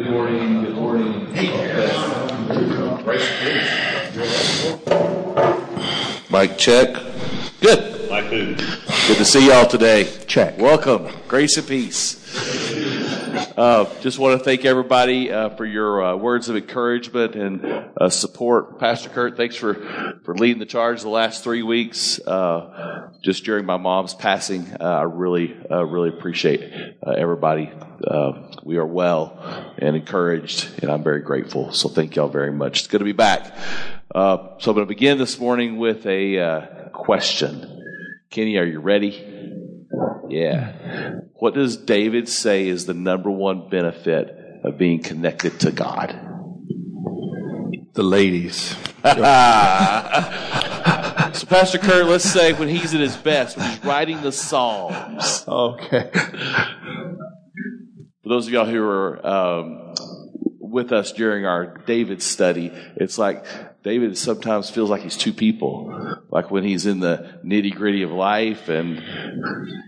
Good morning, good morning. Mike, check. Good. Like who? Good to see y'all today. Check. Welcome. Grace and peace. Uh, just want to thank everybody uh, for your uh, words of encouragement and uh, support. Pastor Kurt, thanks for, for leading the charge the last three weeks. Uh, just during my mom's passing, uh, I really, really appreciate everybody. we are well and encouraged, and I'm very grateful. So thank y'all very much. It's good to be back. so I'm going to begin this morning with a question. Kenny, are you ready? Yeah. What does David say is the number one benefit of being connected to God? The ladies. so, Pastor Kurt, let's say when he's at his best, when he's writing the Psalms. Okay. For those of y'all who are um, with us during our David study, it's like David sometimes feels like he's two people. Like when he's in the nitty gritty of life and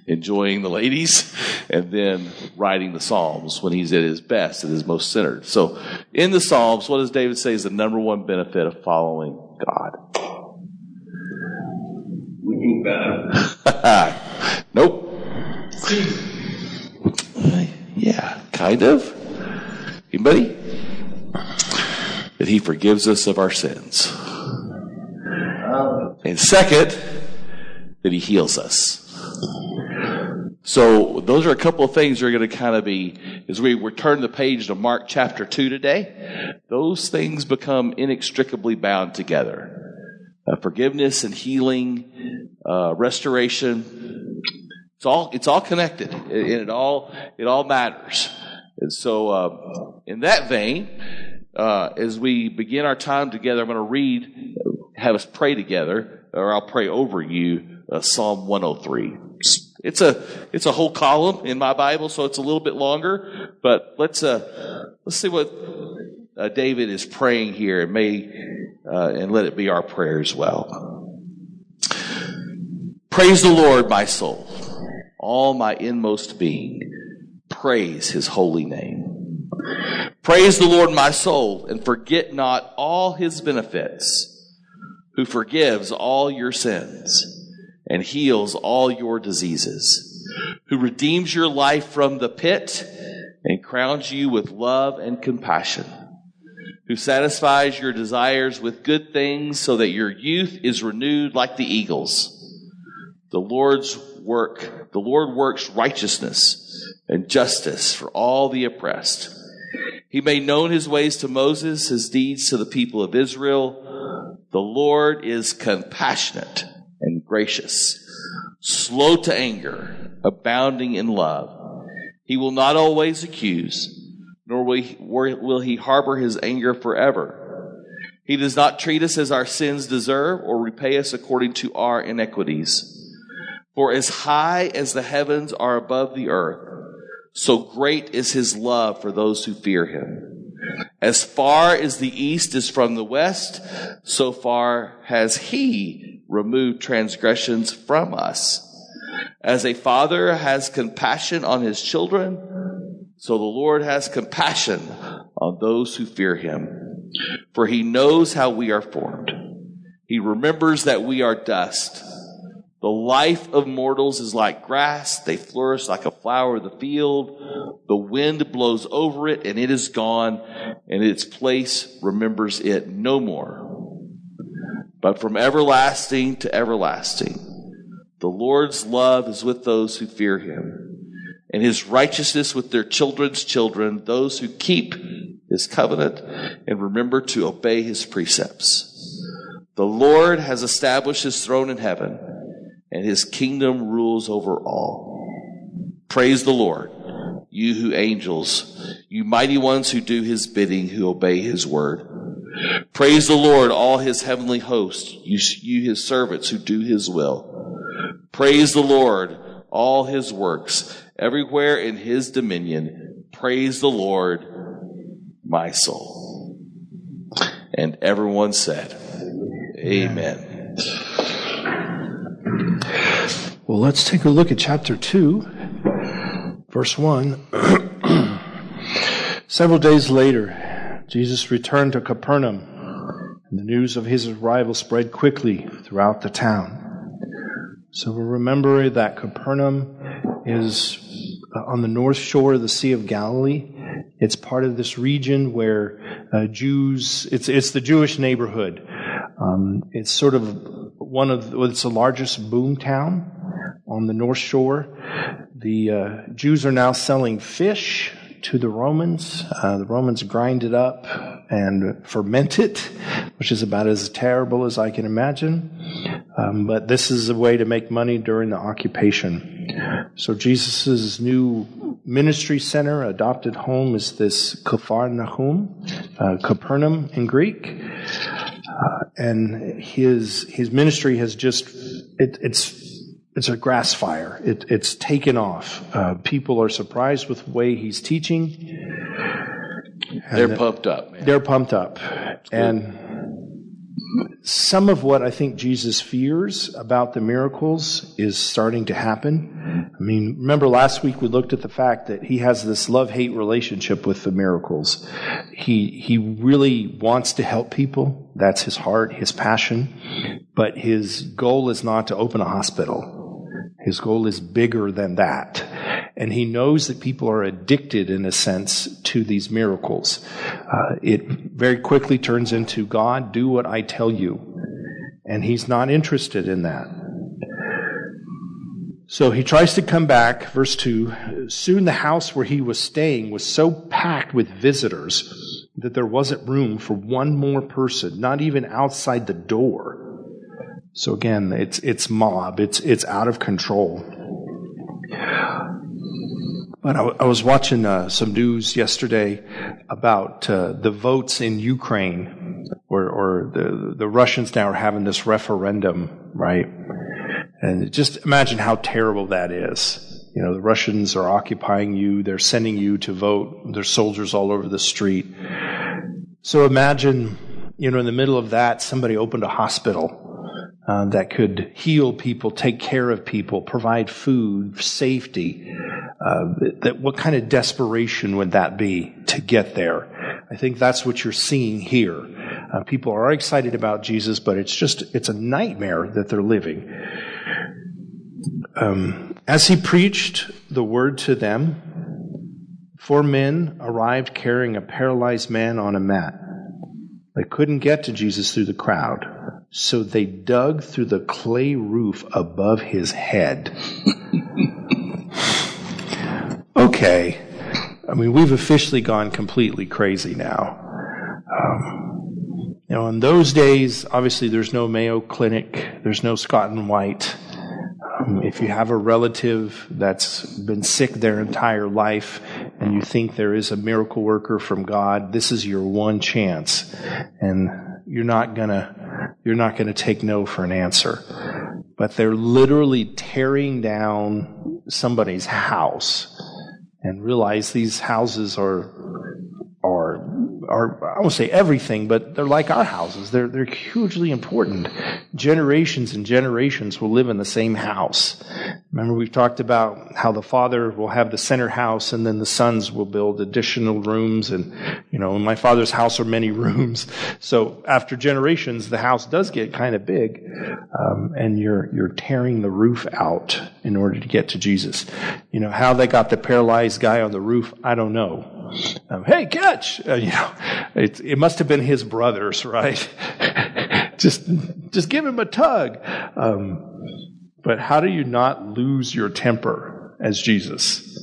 enjoying the ladies, and then writing the Psalms when he's at his best, and his most centered. So in the Psalms, what does David say is the number one benefit of following God? We do better. nope. Uh, yeah, kind of. Anybody? That he forgives us of our sins. And second, that he heals us. So those are a couple of things that are going to kind of be, as we return the page to Mark chapter 2 today, those things become inextricably bound together. Uh, forgiveness and healing, uh, restoration, it's all, it's all connected and it all, it all matters. And so, uh, in that vein, uh, as we begin our time together, I'm going to read, have us pray together, or I'll pray over you, uh, Psalm 103. It's a, it's a whole column in my Bible, so it's a little bit longer, but let's, uh, let's see what uh, David is praying here and may, uh, and let it be our prayer as well. Praise the Lord, my soul, all my inmost being. Praise his holy name. Praise the Lord, my soul, and forget not all his benefits, who forgives all your sins and heals all your diseases, who redeems your life from the pit and crowns you with love and compassion, who satisfies your desires with good things so that your youth is renewed like the eagles. The Lord's work, the Lord works righteousness and justice for all the oppressed he made known his ways to Moses, his deeds to the people of Israel. The Lord is compassionate and gracious, slow to anger, abounding in love. He will not always accuse, nor will he harbor his anger forever. He does not treat us as our sins deserve or repay us according to our iniquities. For as high as the heavens are above the earth, so great is his love for those who fear him. As far as the east is from the west, so far has he removed transgressions from us. As a father has compassion on his children, so the Lord has compassion on those who fear him. For he knows how we are formed. He remembers that we are dust. The life of mortals is like grass. They flourish like a flower of the field. The wind blows over it and it is gone and its place remembers it no more. But from everlasting to everlasting, the Lord's love is with those who fear him and his righteousness with their children's children, those who keep his covenant and remember to obey his precepts. The Lord has established his throne in heaven and his kingdom rules over all. Praise the Lord, you who angels, you mighty ones who do his bidding, who obey his word. Praise the Lord, all his heavenly hosts, you, you his servants who do his will. Praise the Lord, all his works, everywhere in his dominion. Praise the Lord, my soul. And everyone said, Amen. Well, let's take a look at chapter 2, verse 1. Several days later, Jesus returned to Capernaum, and the news of his arrival spread quickly throughout the town. So remember that Capernaum is uh, on the north shore of the Sea of Galilee. It's part of this region where uh, Jews, it's, it's the Jewish neighborhood. Um, it's sort of one of, well, it's the largest boom town on the north shore. The uh, Jews are now selling fish to the Romans. Uh, the Romans grind it up and ferment it, which is about as terrible as I can imagine. Um, but this is a way to make money during the occupation. So Jesus' new ministry center, adopted home, is this Capharnaum, uh, Capernaum in Greek. Uh, and his his ministry has just it, it's it's a grass fire. It, it's taken off. Uh, people are surprised with the way he's teaching. They're pumped up. Man. They're pumped up. And some of what I think Jesus fears about the miracles is starting to happen. I mean, remember last week we looked at the fact that he has this love-hate relationship with the miracles. He, he really wants to help people. That's his heart, his passion. But his goal is not to open a hospital. His goal is bigger than that. And he knows that people are addicted, in a sense, to these miracles. Uh, it very quickly turns into God, do what I tell you. And he's not interested in that. So he tries to come back, verse 2. Soon the house where he was staying was so packed with visitors that there wasn't room for one more person, not even outside the door. So again, it's, it's mob. It's, it's out of control. But I, I was watching uh, some news yesterday about uh, the votes in Ukraine, or, or the, the Russians now are having this referendum, right? And just imagine how terrible that is. You know, the Russians are occupying you, they're sending you to vote, there's soldiers all over the street. So imagine, you know, in the middle of that, somebody opened a hospital uh, that could heal people, take care of people, provide food, safety. Uh, that what kind of desperation would that be to get there? I think that's what you're seeing here. Uh, people are excited about Jesus, but it's just it's a nightmare that they're living. Um, as he preached the word to them, four men arrived carrying a paralyzed man on a mat. They couldn't get to Jesus through the crowd. So they dug through the clay roof above his head. okay. I mean, we've officially gone completely crazy now. Um, you know, in those days, obviously, there's no Mayo Clinic, there's no Scott and White. Um, if you have a relative that's been sick their entire life and you think there is a miracle worker from God, this is your one chance. And you're not gonna you're not going to take no for an answer. But they're literally tearing down somebody's house and realize these houses are are I won't say everything, but they're like our houses. They're they're hugely important. Generations and generations will live in the same house. Remember we've talked about how the father will have the center house and then the sons will build additional rooms and you know, in my father's house are many rooms. So after generations the house does get kind of big. Um, and you're you're tearing the roof out in order to get to Jesus. You know, how they got the paralyzed guy on the roof, I don't know. Um, hey, catch! Uh, you know, it, it must have been his brothers, right? just, just give him a tug. Um, but how do you not lose your temper as Jesus?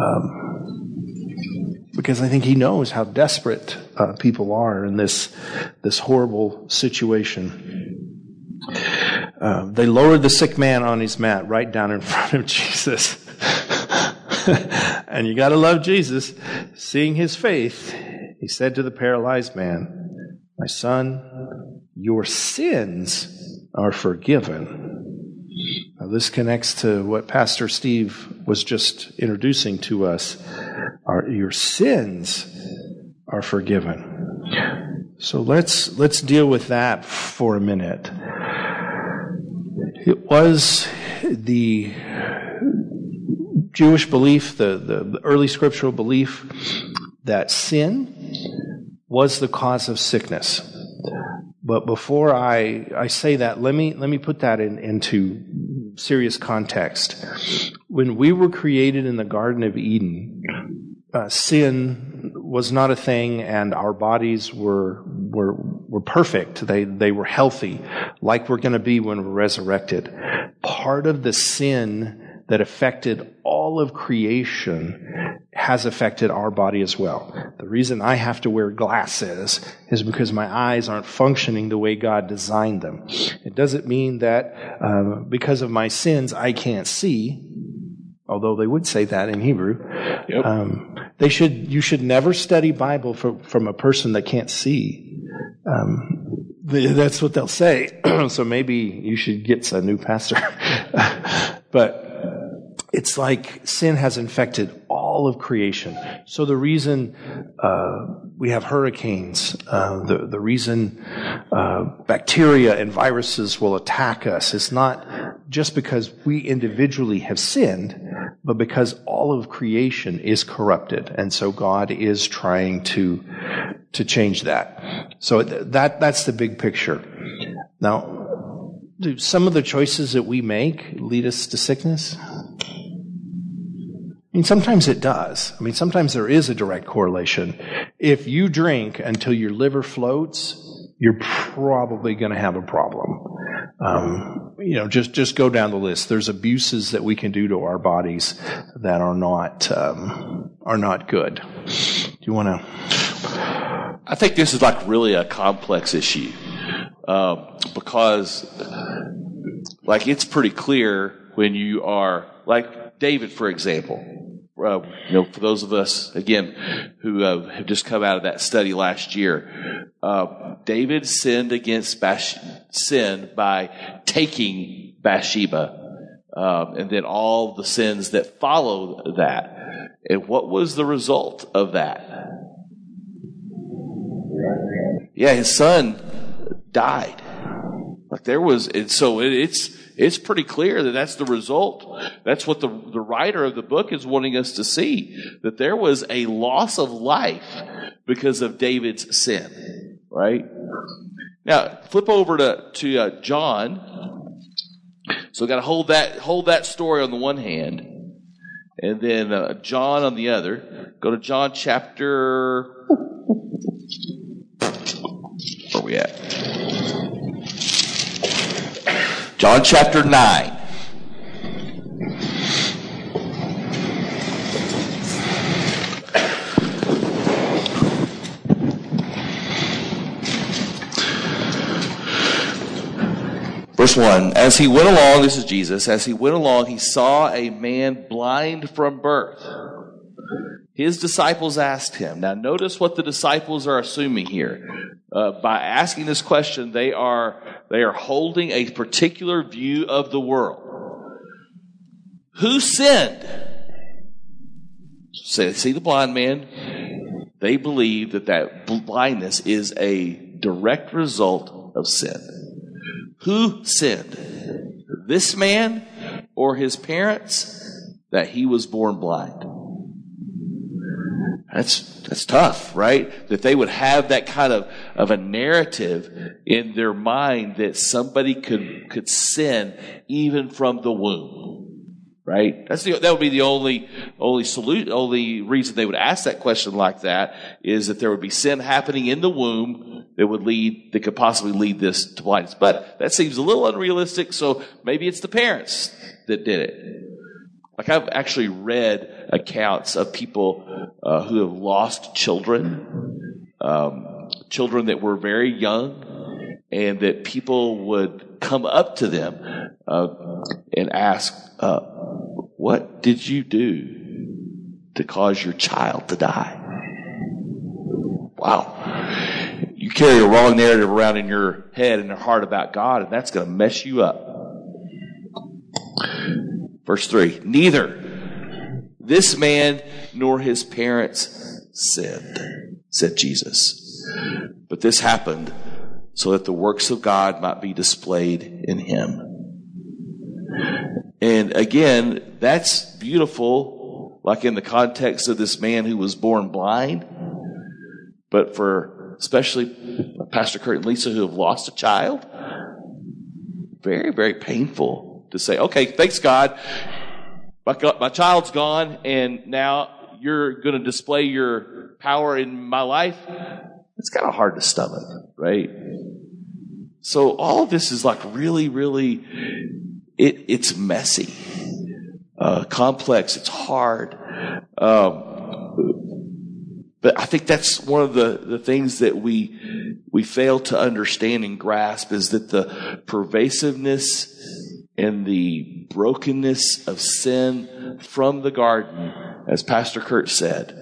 Um, because I think he knows how desperate uh, people are in this this horrible situation. Uh, they lowered the sick man on his mat right down in front of Jesus. and you got to love Jesus. Seeing his faith, he said to the paralyzed man, My son, your sins are forgiven. Now, this connects to what Pastor Steve was just introducing to us. Our, your sins are forgiven. So let's, let's deal with that for a minute. It was the Jewish belief, the, the, early scriptural belief, that sin was the cause of sickness. But before I, I say that, let me, let me put that in, into serious context. When we were created in the Garden of Eden, uh, sin was not a thing and our bodies were, were, were perfect. They, they were healthy, like we're going to be when we're resurrected. Part of the sin that affected all of creation has affected our body as well. The reason I have to wear glasses is because my eyes aren't functioning the way God designed them. It doesn't mean that uh, because of my sins I can't see, although they would say that in Hebrew. Yep. Um, they should. You should never study Bible for, from a person that can't see. Um, that's what they'll say. so maybe you should get a new pastor. but it's like sin has infected all of creation. So the reason uh, we have hurricanes, uh, the the reason uh, bacteria and viruses will attack us is not just because we individually have sinned, but because all of creation is corrupted, and so God is trying to to change that. So that that's the big picture. Now, do some of the choices that we make lead us to sickness? I mean, sometimes it does. I mean, sometimes there is a direct correlation. If you drink until your liver floats, you're probably going to have a problem. Um, you know, just just go down the list. There's abuses that we can do to our bodies that are not um, are not good. Do you want to? I think this is like really a complex issue uh, because, like, it's pretty clear when you are like David, for example uh, you know, for those of us again who uh, have just come out of that study last year, uh, David sinned against Bash- sin by taking Bathsheba, um, and then all the sins that follow that. And what was the result of that? Yeah, his son died. There was, and so it, it's it's pretty clear that that's the result. That's what the, the writer of the book is wanting us to see. That there was a loss of life because of David's sin. Right? Now, flip over to, to uh, John. So got to hold that, hold that story on the one hand. And then uh, John on the other. Go to John chapter. Where are we at? John chapter 9. Verse 1 As he went along, this is Jesus, as he went along, he saw a man blind from birth. His disciples asked him. Now, notice what the disciples are assuming here. Uh, by asking this question, they are, they are holding a particular view of the world. Who sinned? So, see the blind man? They believe that that blindness is a direct result of sin. Who sinned? This man or his parents that he was born blind? That's, that's tough, right? That they would have that kind of, of a narrative in their mind that somebody could, could sin even from the womb. Right? That's the, that would be the only, only solution, only reason they would ask that question like that is that there would be sin happening in the womb that would lead, that could possibly lead this to blindness. But that seems a little unrealistic, so maybe it's the parents that did it. Like I've actually read accounts of people uh, who have lost children, um, children that were very young, and that people would come up to them uh, and ask, uh, "What did you do to cause your child to die?" Wow. You carry a wrong narrative around in your head and your heart about God, and that's going to mess you up. Verse 3 Neither this man nor his parents sinned, said Jesus. But this happened so that the works of God might be displayed in him. And again, that's beautiful, like in the context of this man who was born blind. but for especially Pastor Kurt and Lisa who have lost a child, very, very painful to say, okay, thanks God. My, my child's gone and now you're going to display your power in my life. It's kind of hard to stomach, right? So all of this is like really, really, it, it's messy, uh, complex. It's hard. Um, but I think that's one of the, the things that we, we fail to understand and grasp is that the pervasiveness and the brokenness of sin from the garden, as Pastor Kurt said,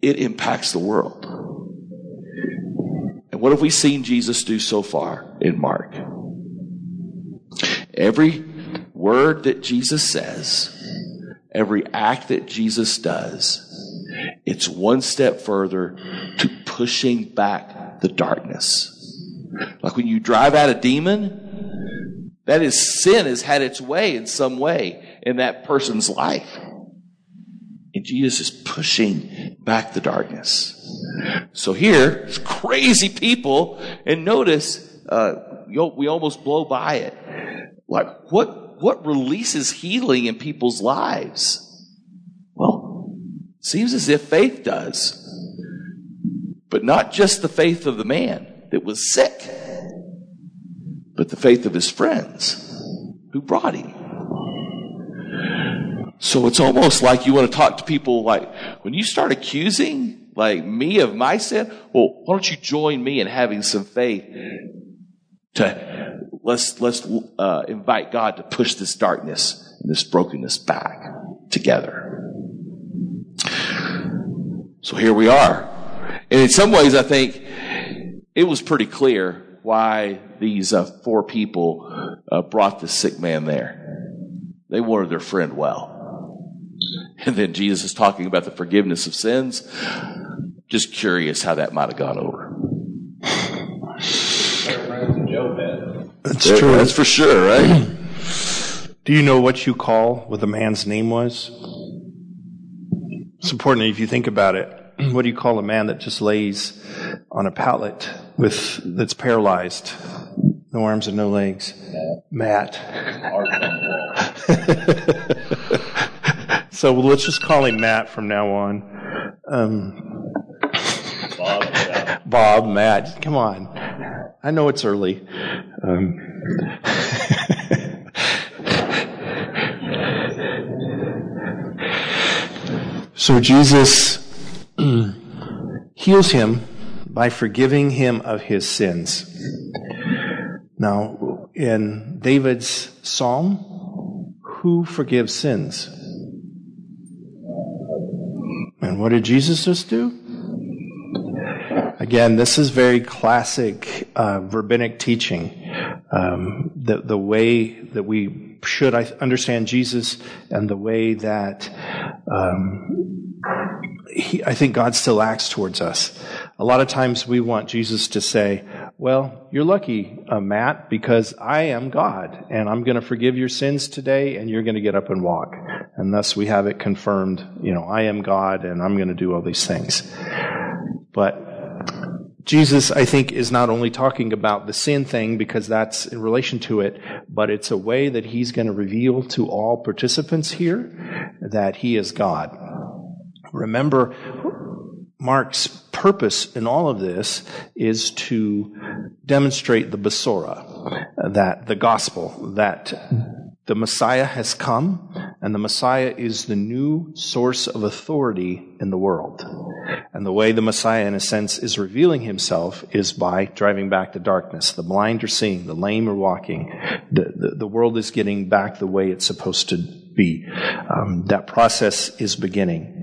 it impacts the world. And what have we seen Jesus do so far in Mark? Every word that Jesus says, every act that Jesus does, it's one step further to pushing back the darkness. Like when you drive out a demon, that is sin has had its way in some way in that person's life. And Jesus is pushing back the darkness. So here, it's crazy people, and notice, uh, we almost blow by it. Like, what, what releases healing in people's lives? Well, seems as if faith does. But not just the faith of the man that was sick, but the faith of his friends who brought him. So it's almost like you want to talk to people like, when you start accusing, like me of my sin, well, why don't you join me in having some faith to let's, let's, uh, invite God to push this darkness and this brokenness back together. So here we are. And in some ways, I think it was pretty clear why these uh, four people uh, brought the sick man there. They wanted their friend well. And then Jesus is talking about the forgiveness of sins. Just curious how that might have gone over. That's true. That's for sure, right? Do you know what you call what the man's name was? It's important if you think about it. What do you call a man that just lays on a pallet with that's paralyzed, no arms and no legs? Matt. so let's just call him Matt from now on. Um, Bob, yeah. Bob, Matt, come on. I know it's early. Um, so Jesus heals him by forgiving him of his sins. Now, in David's psalm, who forgives sins? And what did Jesus just do? Again, this is very classic uh, rabbinic teaching. Um, the the way that we should I understand Jesus and the way that um, he, I think God still acts towards us. A lot of times we want Jesus to say, "Well, you're lucky, uh, Matt, because I am God, and I'm going to forgive your sins today, and you're going to get up and walk." And thus we have it confirmed. You know, I am God, and I'm going to do all these things. But Jesus, I think, is not only talking about the sin thing because that's in relation to it, but it's a way that he's going to reveal to all participants here that he is God. Remember, Mark's purpose in all of this is to demonstrate the Besorah, that the gospel, that the Messiah has come, and the Messiah is the new source of authority in the world. And the way the Messiah, in a sense, is revealing himself is by driving back the darkness. The blind are seeing, the lame are walking. The, the, the world is getting back the way it's supposed to be. Um, that process is beginning.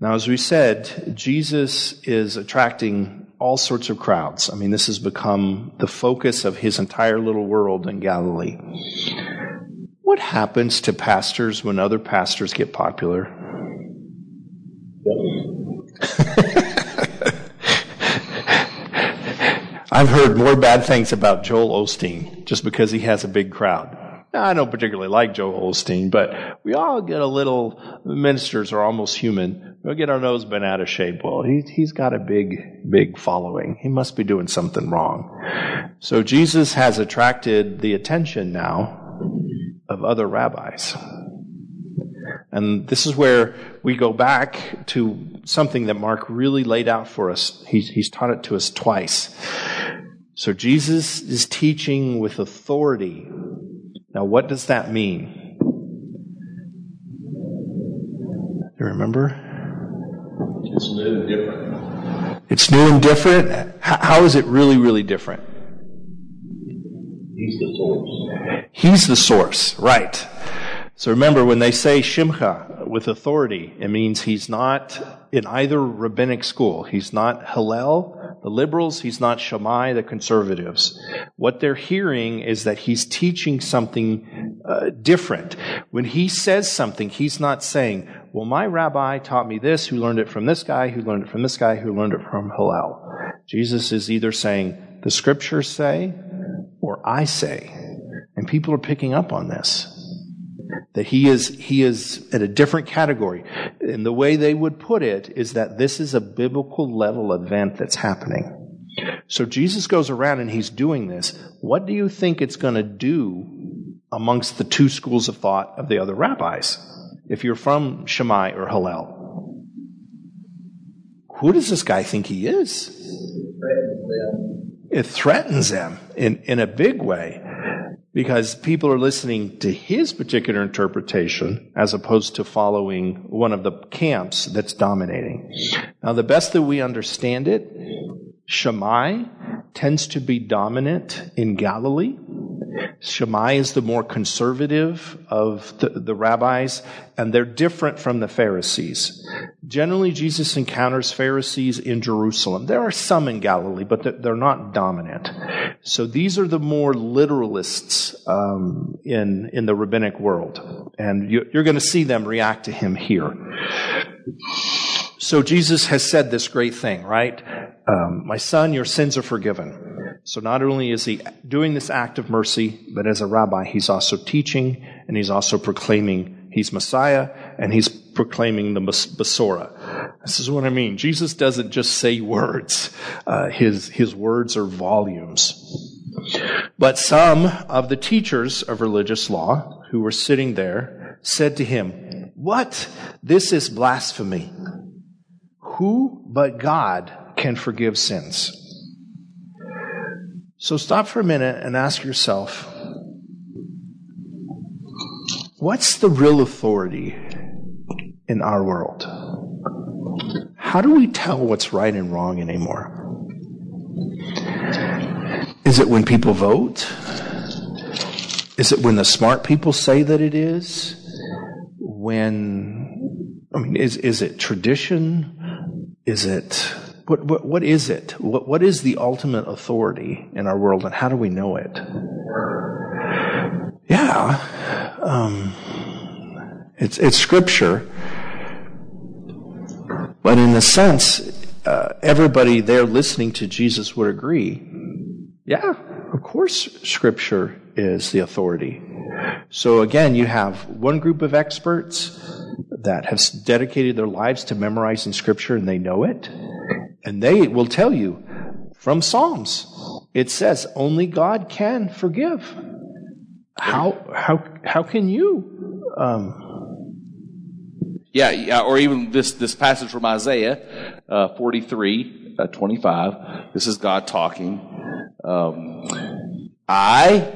Now, as we said, Jesus is attracting all sorts of crowds. I mean, this has become the focus of his entire little world in Galilee. What happens to pastors when other pastors get popular? I've heard more bad things about Joel Osteen just because he has a big crowd. Now, I don't particularly like Joel Osteen, but we all get a little, ministers are almost human. We'll get our nose bent out of shape. Well, he, he's got a big, big following. He must be doing something wrong. So Jesus has attracted the attention now of other rabbis. And this is where we go back to something that Mark really laid out for us. He's, he's taught it to us twice. So Jesus is teaching with authority. Now, what does that mean? You remember? It's new and different. It's new and different. How is it really, really different? He's the source. He's the source, right. So remember, when they say Shimcha with authority, it means he's not in either rabbinic school. He's not Hillel, the liberals. He's not Shammai, the conservatives. What they're hearing is that he's teaching something uh, different. When he says something, he's not saying, well, my rabbi taught me this, who learned it from this guy, who learned it from this guy, who learned it from Hillel. Jesus is either saying, the scriptures say, or I say. And people are picking up on this that he is he is at a different category. And the way they would put it is that this is a biblical level event that's happening. So jesus goes around and he's doing this. What do you think it's going to do amongst the two schools of thought of the other rabbis if you're from shammai or hillel? Who does this guy think he is? It threatens them in, in a big way because people are listening to his particular interpretation as opposed to following one of the camps that's dominating. Now, the best that we understand it, Shammai tends to be dominant in Galilee. Shammai is the more conservative of the, the, rabbis, and they're different from the Pharisees. Generally, Jesus encounters Pharisees in Jerusalem. There are some in Galilee, but they're not dominant. So these are the more literalists um, in in the rabbinic world, and you, you're going to see them react to him here. So Jesus has said this great thing, right? Um, My son, your sins are forgiven. So not only is he doing this act of mercy, but as a rabbi, he's also teaching and he's also proclaiming he's Messiah and he's proclaiming the Besorah. This is what I mean. Jesus doesn't just say words. Uh, his, his words are volumes. But some of the teachers of religious law who were sitting there said to him, What? This is blasphemy. Who but God can forgive sins? So stop for a minute and ask yourself what's the real authority in our world? How do we tell what's right and wrong anymore? Is it when people vote? Is it when the smart people say that it is? When, I mean, is, is it tradition? Is it what, what, what is it? What, what is the ultimate authority in our world, and how do we know it? Yeah, um, it's, it's scripture, but in a sense, uh, everybody there listening to Jesus would agree. Yeah, of course, scripture is the authority. So again, you have one group of experts that have dedicated their lives to memorizing scripture and they know it. And they will tell you from Psalms, it says only God can forgive. How, how, how can you, um, yeah, yeah, or even this, this passage from Isaiah uh, 43, uh, 25. This is God talking. Um, I,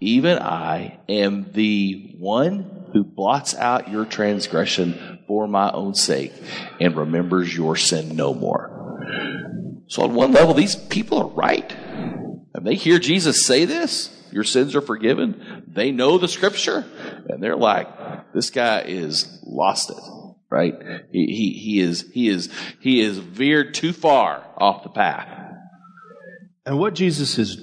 even I, am the one who blots out your transgression for my own sake and remembers your sin no more. So on one level, these people are right. And they hear Jesus say this, your sins are forgiven. They know the scripture and they're like, this guy is lost it, right? He, he, he is, he is, he is veered too far off the path. And what Jesus is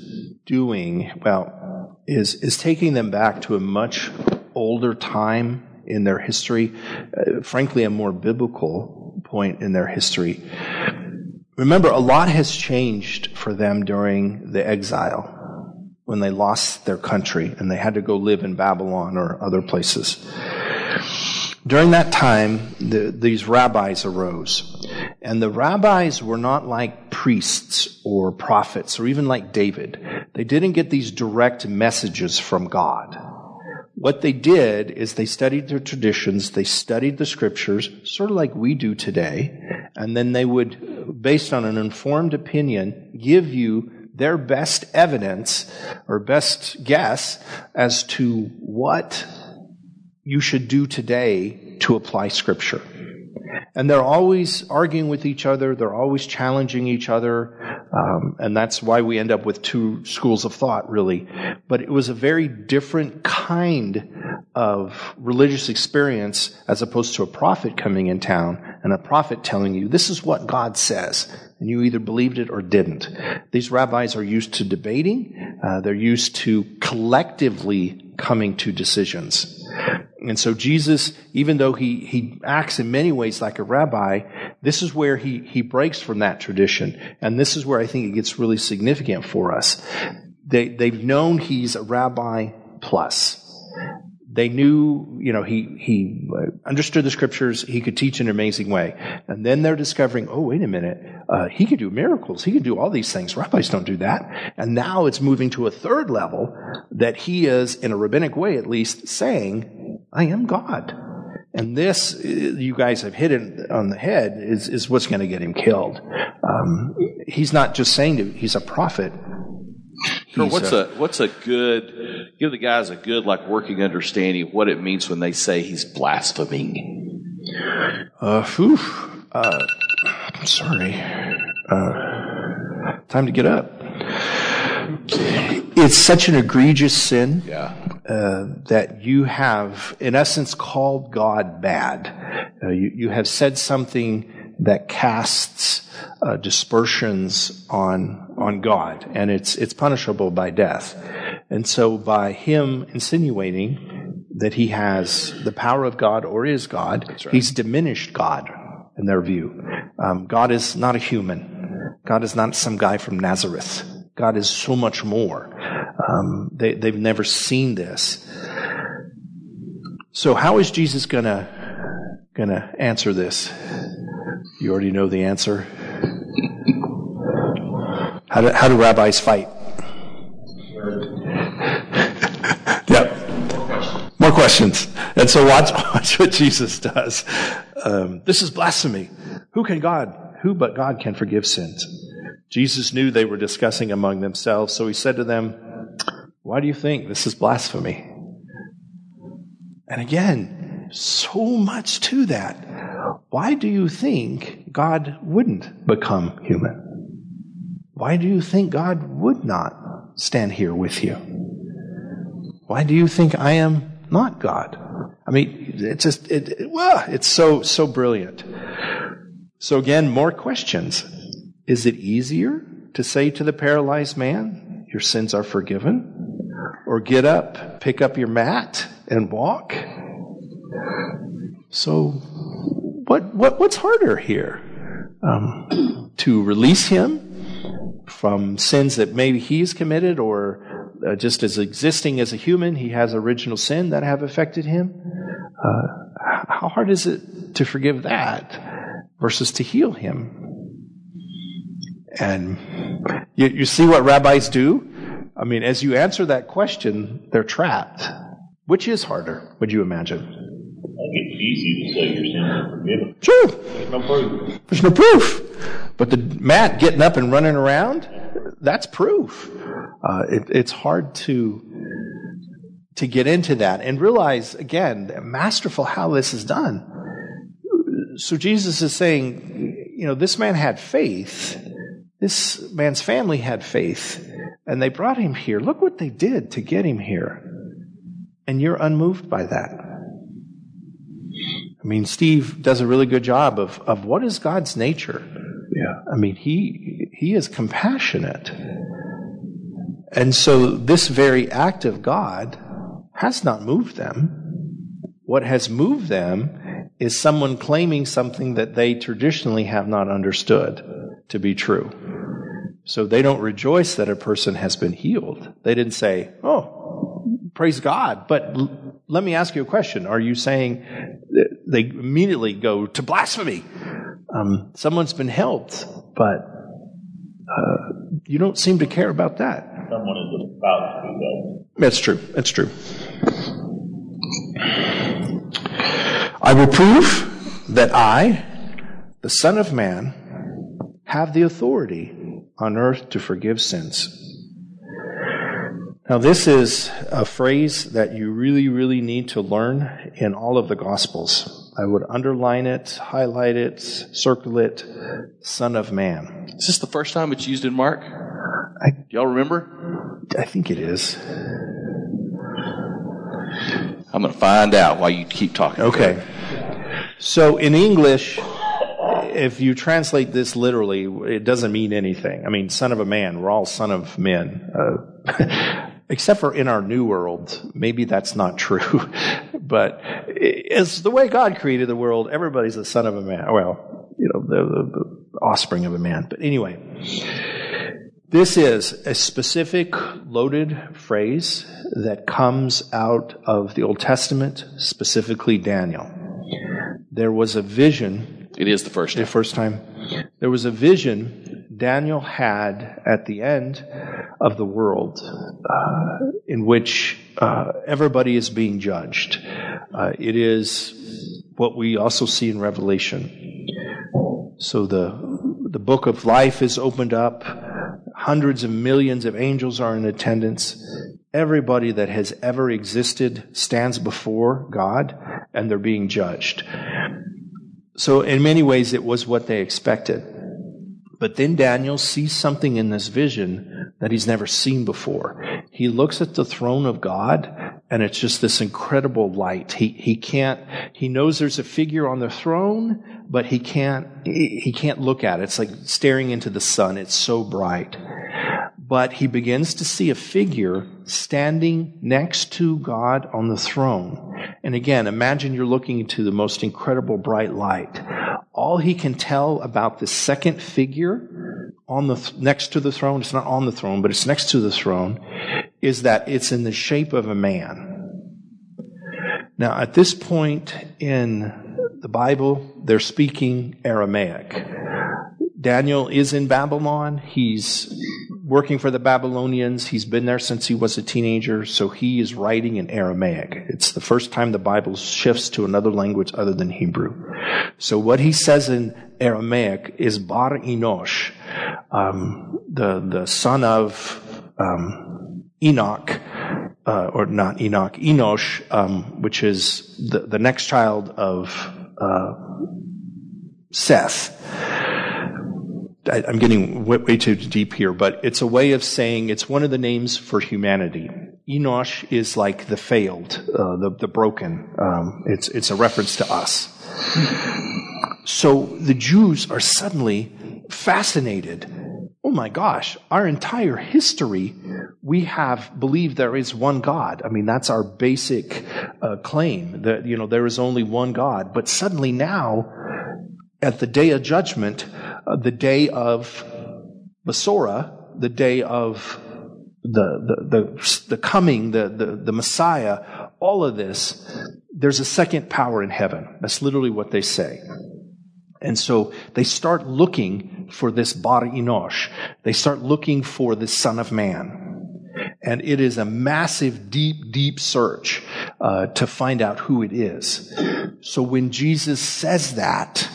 doing, well, is, is taking them back to a much older time in their history, uh, frankly, a more biblical point in their history. Remember, a lot has changed for them during the exile when they lost their country and they had to go live in Babylon or other places. during that time, the, these rabbis arose. And the rabbis were not like priests or prophets or even like David. They didn't get these direct messages from God. What they did is they studied their traditions, they studied the scriptures, sort of like we do today, and then they would, based on an informed opinion, give you their best evidence or best guess as to what you should do today to apply scripture. And they're always arguing with each other. They're always challenging each other. Um, and that's why we end up with two schools of thought, really. But it was a very different kind of religious experience as opposed to a prophet coming in town and a prophet telling you, this is what God says. And you either believed it or didn't. These rabbis are used to debating. Uh, they're used to collectively coming to decisions. And so Jesus, even though he, he acts in many ways like a rabbi, this is where he, he breaks from that tradition. And this is where I think it gets really significant for us. They, they've known he's a rabbi plus. They knew, you know, he, he understood the scriptures. He could teach in an amazing way. And then they're discovering, oh, wait a minute. Uh, he can do miracles. He can do all these things. Rabbis don't do that. And now it's moving to a third level that he is, in a rabbinic way at least, saying, I am God. And this, you guys have hit it on the head, is, is what's going to get him killed. Um, he's not just saying to, he's a prophet. He's what's a, a, what's a good give the guys a good like working understanding of what it means when they say he's blaspheming? Uh, whew, uh I'm sorry. Uh, time to get up. It's such an egregious sin. Yeah uh, that you have, in essence, called God bad. Uh, you, you, have said something that casts uh, dispersions on on God, and it's it's punishable by death. And so, by him insinuating that he has the power of God or is God, right. he's diminished God in their view. Um, God is not a human. God is not some guy from Nazareth. God is so much more. Um, they, they've never seen this. So how is Jesus gonna gonna answer this? You already know the answer. How do, how do rabbis fight? yeah. More questions. And so watch, watch what Jesus does. Um, this is blasphemy. Who can God, who but God can forgive sins? Jesus knew they were discussing among themselves, so he said to them, why do you think this is blasphemy? And again, so much to that. Why do you think God wouldn't become human? Why do you think God would not stand here with you? Why do you think I am not God? I mean, it's just, it, it, well, it's so, so brilliant. So again, more questions. Is it easier to say to the paralyzed man, your sins are forgiven? or get up, pick up your mat, and walk. So, what, what what's harder here? Um, to release him from sins that maybe he's committed, or uh, just as existing as a human, he has original sin that have affected him. Uh, how hard is it to forgive that versus to heal him? And you, you see what rabbis do? I mean, as you answer that question, they're trapped. Which is harder, would you imagine? I think it's easy to say your sins are forgiven. Sure. There's no proof. There's no proof. But the Matt getting up and running around, that's proof. Uh, it, it's hard to to get into that and realize again, masterful how this is done. So Jesus is saying, you know, this man had faith. This man's family had faith and they brought him here. Look what they did to get him here. And you're unmoved by that. I mean, Steve does a really good job of, of what is God's nature. Yeah. I mean, he, he is compassionate. And so this very act of God has not moved them. What has moved them is someone claiming something that they traditionally have not understood to be true. So they don't rejoice that a person has been healed. They didn't say, Oh, praise God. But l- let me ask you a question. Are you saying they immediately go to blasphemy. Um, someone's been helped, but uh, you don't seem to care about that. Someone is about to be helped. That's true. That's true. I will prove that I, the Son of Man, have the authority on earth to forgive sins. Now, this is a phrase that you really, really need to learn in all of the Gospels. I would underline it, highlight it, circle it, Son of Man. Is this the first time it's used in Mark? I, Do y'all remember? I think it is. I'm going to find out while you keep talking. Okay. So in English, if you translate this literally, it doesn't mean anything. I mean, son of a man, we're all son of men. Uh, except for in our new world, maybe that's not true. but it's the way God created the world, everybody's the son of a man. Well, you know, the, the, the offspring of a man. But anyway, this is a specific loaded phrase that comes out of the Old Testament, specifically Daniel. There was a vision It is the first time. the first time. There was a vision Daniel had at the end of the world uh, in which uh, everybody is being judged. Uh, it is what we also see in Revelation. So the the book of life is opened up. Hundreds of millions of angels are in attendance. Everybody that has ever existed stands before God and they're being judged. So, in many ways, it was what they expected. But then Daniel sees something in this vision that he's never seen before. He looks at the throne of God, and it's just this incredible light. He, he can't, he knows there's a figure on the throne, but he can't, he can't look at it. It's like staring into the sun. It's so bright. But he begins to see a figure standing next to God on the throne. And again, imagine you're looking into the most incredible bright light. All he can tell about the second figure on the th- next to the throne, it's not on the throne, but it's next to the throne, is that it's in the shape of a man. Now, at this point in the Bible, they're speaking Aramaic. Daniel is in Babylon. He's working for the Babylonians. He's been there since he was a teenager, so he is writing in Aramaic. It's the first time the Bible shifts to another language other than Hebrew. So what he says in Aramaic is Bar Enosh, um, the the son of um, Enoch, uh, or not Enoch, Enosh, um, which is the, the next child of uh, Seth. I'm getting way, too deep here, but it's a way of saying it's one of the names for humanity. Enosh is like the failed, uh, the the broken. Um, it's it's a reference to us. So the Jews are suddenly fascinated. Oh my gosh, our entire history, we have believed there is one God. I mean, that's our basic uh, claim that, you know, there is only one God. But suddenly now, at the day of judgment, the day of Besorah, the day of the, the, the, the coming, the, the, the Messiah, all of this, there's a second power in heaven. That's literally what they say. And so they start looking for this Bar Enosh. They start looking for the Son of Man. And it is a massive, deep, deep search uh, to find out who it is. So when Jesus says that,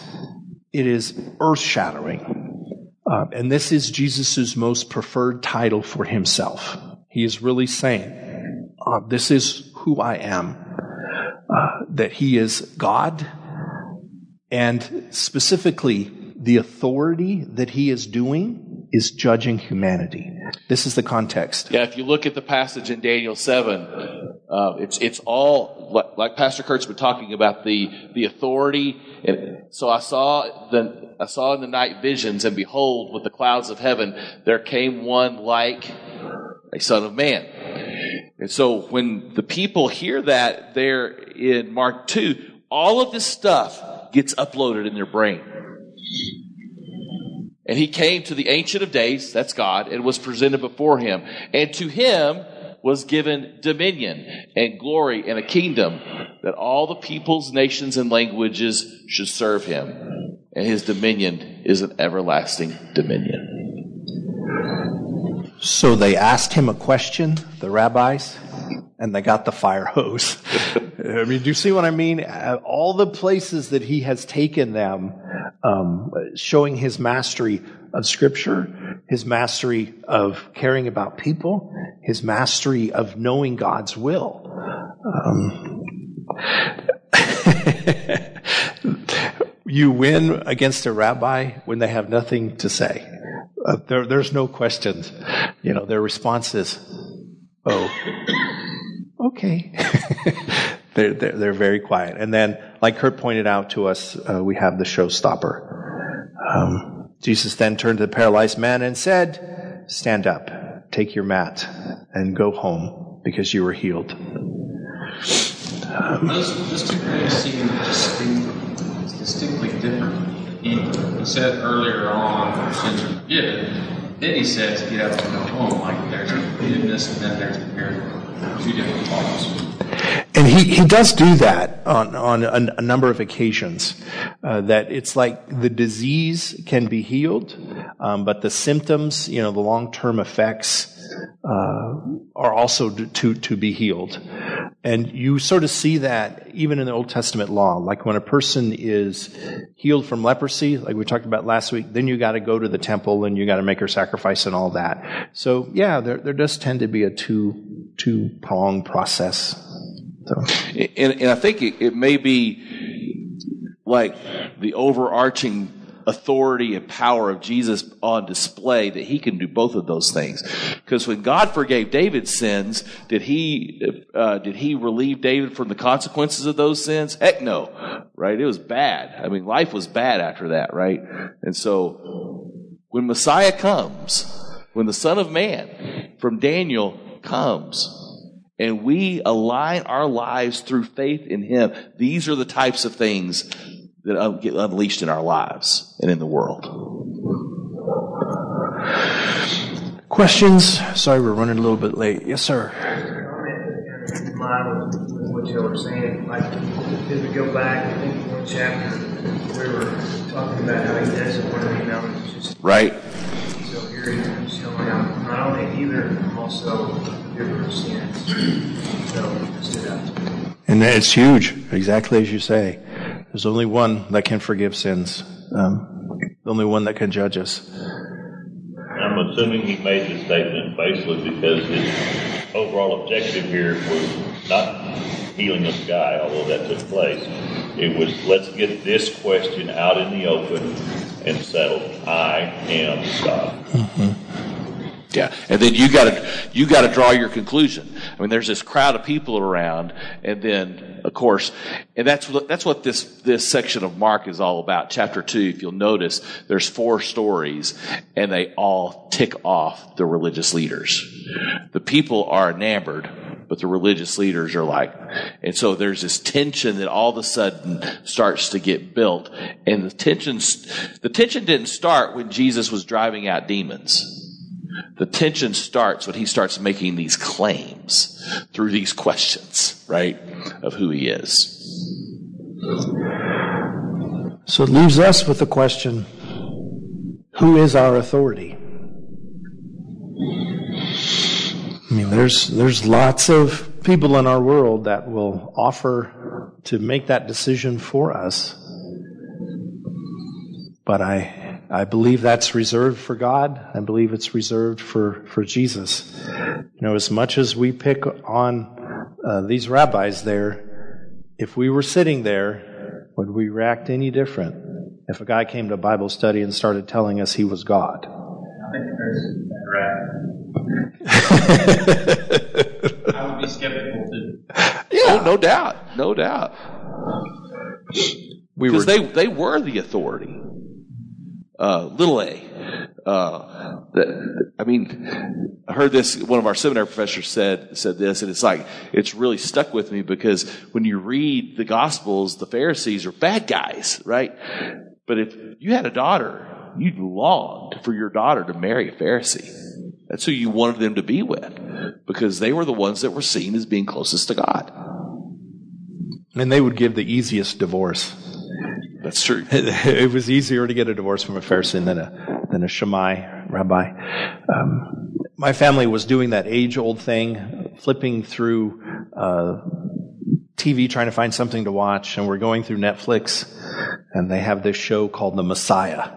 it is earth shattering. Uh, and this is Jesus' most preferred title for himself. He is really saying, uh, This is who I am. Uh, that he is God, and specifically, the authority that he is doing is judging humanity. This is the context. Yeah, if you look at the passage in Daniel 7, uh, it's, it's all, like, like Pastor Kurt's been talking about, the, the authority. And so I saw the, I saw in the night visions, and behold, with the clouds of heaven, there came one like a son of man. And so when the people hear that there in Mark 2, all of this stuff gets uploaded in their brain. And he came to the Ancient of Days, that's God, and was presented before him. And to him was given dominion and glory and a kingdom that all the peoples, nations, and languages should serve him. And his dominion is an everlasting dominion. So they asked him a question, the rabbis, and they got the fire hose. I mean, do you see what I mean? All the places that he has taken them, um, showing his mastery of Scripture, his mastery of caring about people, his mastery of knowing God's will. Um, you win against a rabbi when they have nothing to say. Uh, there, there's no questions. You know, their response is, "Oh, okay." they're, they're they're very quiet. And then, like Kurt pointed out to us, uh, we have the showstopper. Um, Jesus then turned to the paralyzed man and said, "Stand up, take your mat, and go home, because you were healed." Those, those two things seem distinct, distinctly different. He, he said earlier on, your sins are forgiven. Then he says, get up and go home. Like there's forgiveness and then there's a miracle. Two different thoughts. And he, he does do that on, on a, number of occasions. Uh, that it's like the disease can be healed, um, but the symptoms, you know, the long term effects uh, are also to, to be healed. And you sort of see that even in the Old Testament law. Like when a person is healed from leprosy, like we talked about last week, then you got to go to the temple and you got to make her sacrifice and all that. So yeah, there, does tend to be a two, two pronged process. So. And, and I think it, it may be like the overarching authority and power of Jesus on display that he can do both of those things. Because when God forgave David's sins, did he uh, did he relieve David from the consequences of those sins? Heck no, right? It was bad. I mean, life was bad after that, right? And so when Messiah comes, when the Son of Man from Daniel comes, and we align our lives through faith in Him, these are the types of things that get unleashed in our lives and in the world. Questions? Sorry, we're running a little bit late. Yes, sir. in line with, with what you were saying. Like, if we go back, I think one chapter, we were talking about how he doesn't want to be known Right. So here he's showing out not only either, also different sins. So it stood out to me. And it's huge, exactly as you say. There's only one that can forgive sins. Um, the only one that can judge us. I'm assuming he made the statement basically because his overall objective here was not healing this guy, although that took place. It was let's get this question out in the open and settled. I am God. Mm-hmm. Yeah, and then you got to you got to draw your conclusion. I mean, there's this crowd of people around, and then of course, and that's what that's what this this section of Mark is all about. Chapter two, if you'll notice, there's four stories, and they all tick off the religious leaders. The people are enamored, but the religious leaders are like, and so there's this tension that all of a sudden starts to get built, and the tension, the tension didn't start when Jesus was driving out demons. The tension starts when he starts making these claims through these questions, right, of who he is. So it leaves us with the question who is our authority? I mean, there's, there's lots of people in our world that will offer to make that decision for us. But I, I believe that's reserved for God. I believe it's reserved for, for Jesus. You know, as much as we pick on uh, these rabbis there, if we were sitting there, would we react any different if a guy came to Bible study and started telling us he was God? I think that's right. I would be skeptical too. Oh, no doubt, no doubt. We Because were, they, they were the authority. Uh, little a. Uh, that, I mean, I heard this, one of our seminary professors said, said this, and it's like, it's really stuck with me because when you read the Gospels, the Pharisees are bad guys, right? But if you had a daughter, you'd longed for your daughter to marry a Pharisee. That's who you wanted them to be with. because they were the ones that were seen as being closest to God. And they would give the easiest divorce. That's true. it was easier to get a divorce from a Pharisee than a than a Shammai rabbi. Um, my family was doing that age old thing, flipping through uh, TV trying to find something to watch, and we're going through Netflix, and they have this show called The Messiah,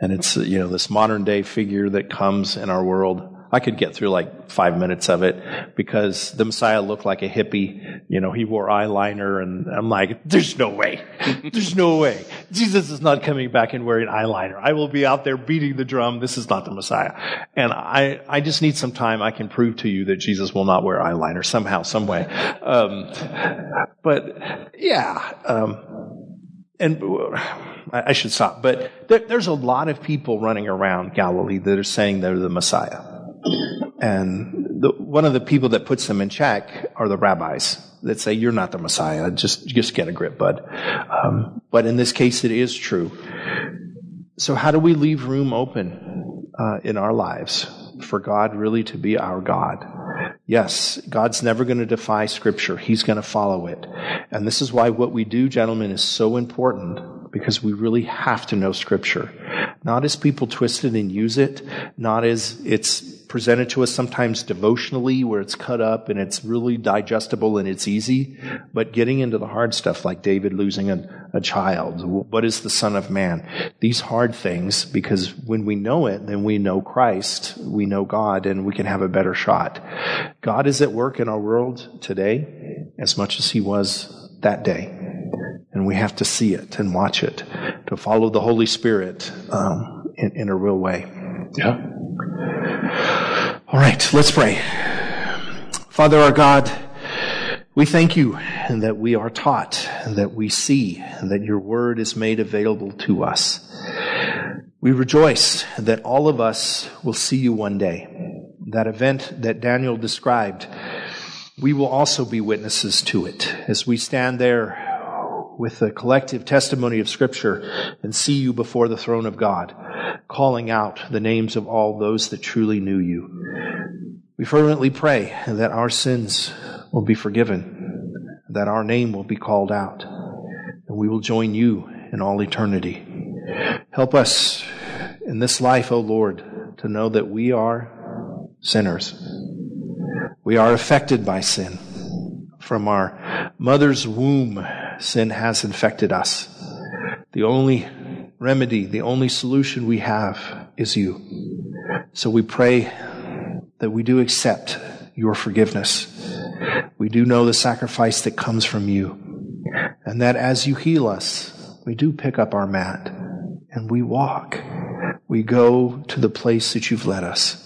and it's you know this modern day figure that comes in our world I could get through like five minutes of it because the Messiah looked like a hippie. You know, he wore eyeliner and I'm like, there's no way. There's no way. Jesus is not coming back and wearing eyeliner. I will be out there beating the drum. This is not the Messiah. And I, I just need some time. I can prove to you that Jesus will not wear eyeliner somehow, some way. Um, but yeah, um, and I should stop. But there, there's a lot of people running around Galilee that are saying they're the Messiah. And the, one of the people that puts them in check are the rabbis that say, you're not the Messiah. Just, just get a grip, bud. Um, but in this case, it is true. So how do we leave room open uh, in our lives for God really to be our God? Yes, God's never going to defy scripture. He's going to follow it. And this is why what we do, gentlemen, is so important because we really have to know scripture. Not as people twist it and use it, not as it's presented to us sometimes devotionally where it's cut up and it's really digestible and it's easy, but getting into the hard stuff like David losing a, a child. What is the son of man? These hard things, because when we know it, then we know Christ, we know God, and we can have a better shot. God is at work in our world today as much as he was that day. And we have to see it and watch it to follow the Holy Spirit um, in, in a real way. Yeah. All right, let's pray. Father our God, we thank you that we are taught, that we see, that your word is made available to us. We rejoice that all of us will see you one day. That event that Daniel described, we will also be witnesses to it as we stand there with the collective testimony of Scripture and see you before the throne of God, calling out the names of all those that truly knew you. We fervently pray that our sins will be forgiven, that our name will be called out, and we will join you in all eternity. Help us in this life, O Lord, to know that we are sinners. We are affected by sin from our mother's womb sin has infected us. The only remedy, the only solution we have is you. So we pray that we do accept your forgiveness. We do know the sacrifice that comes from you. And that as you heal us, we do pick up our mat and we walk. We go to the place that you've led us.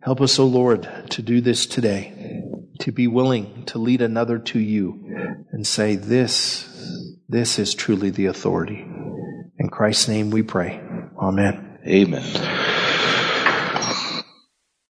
Help us, O oh Lord, to do this today, to be willing to lead another to you and say, This, this is truly the authority. In Christ's name we pray. Amen. Amen.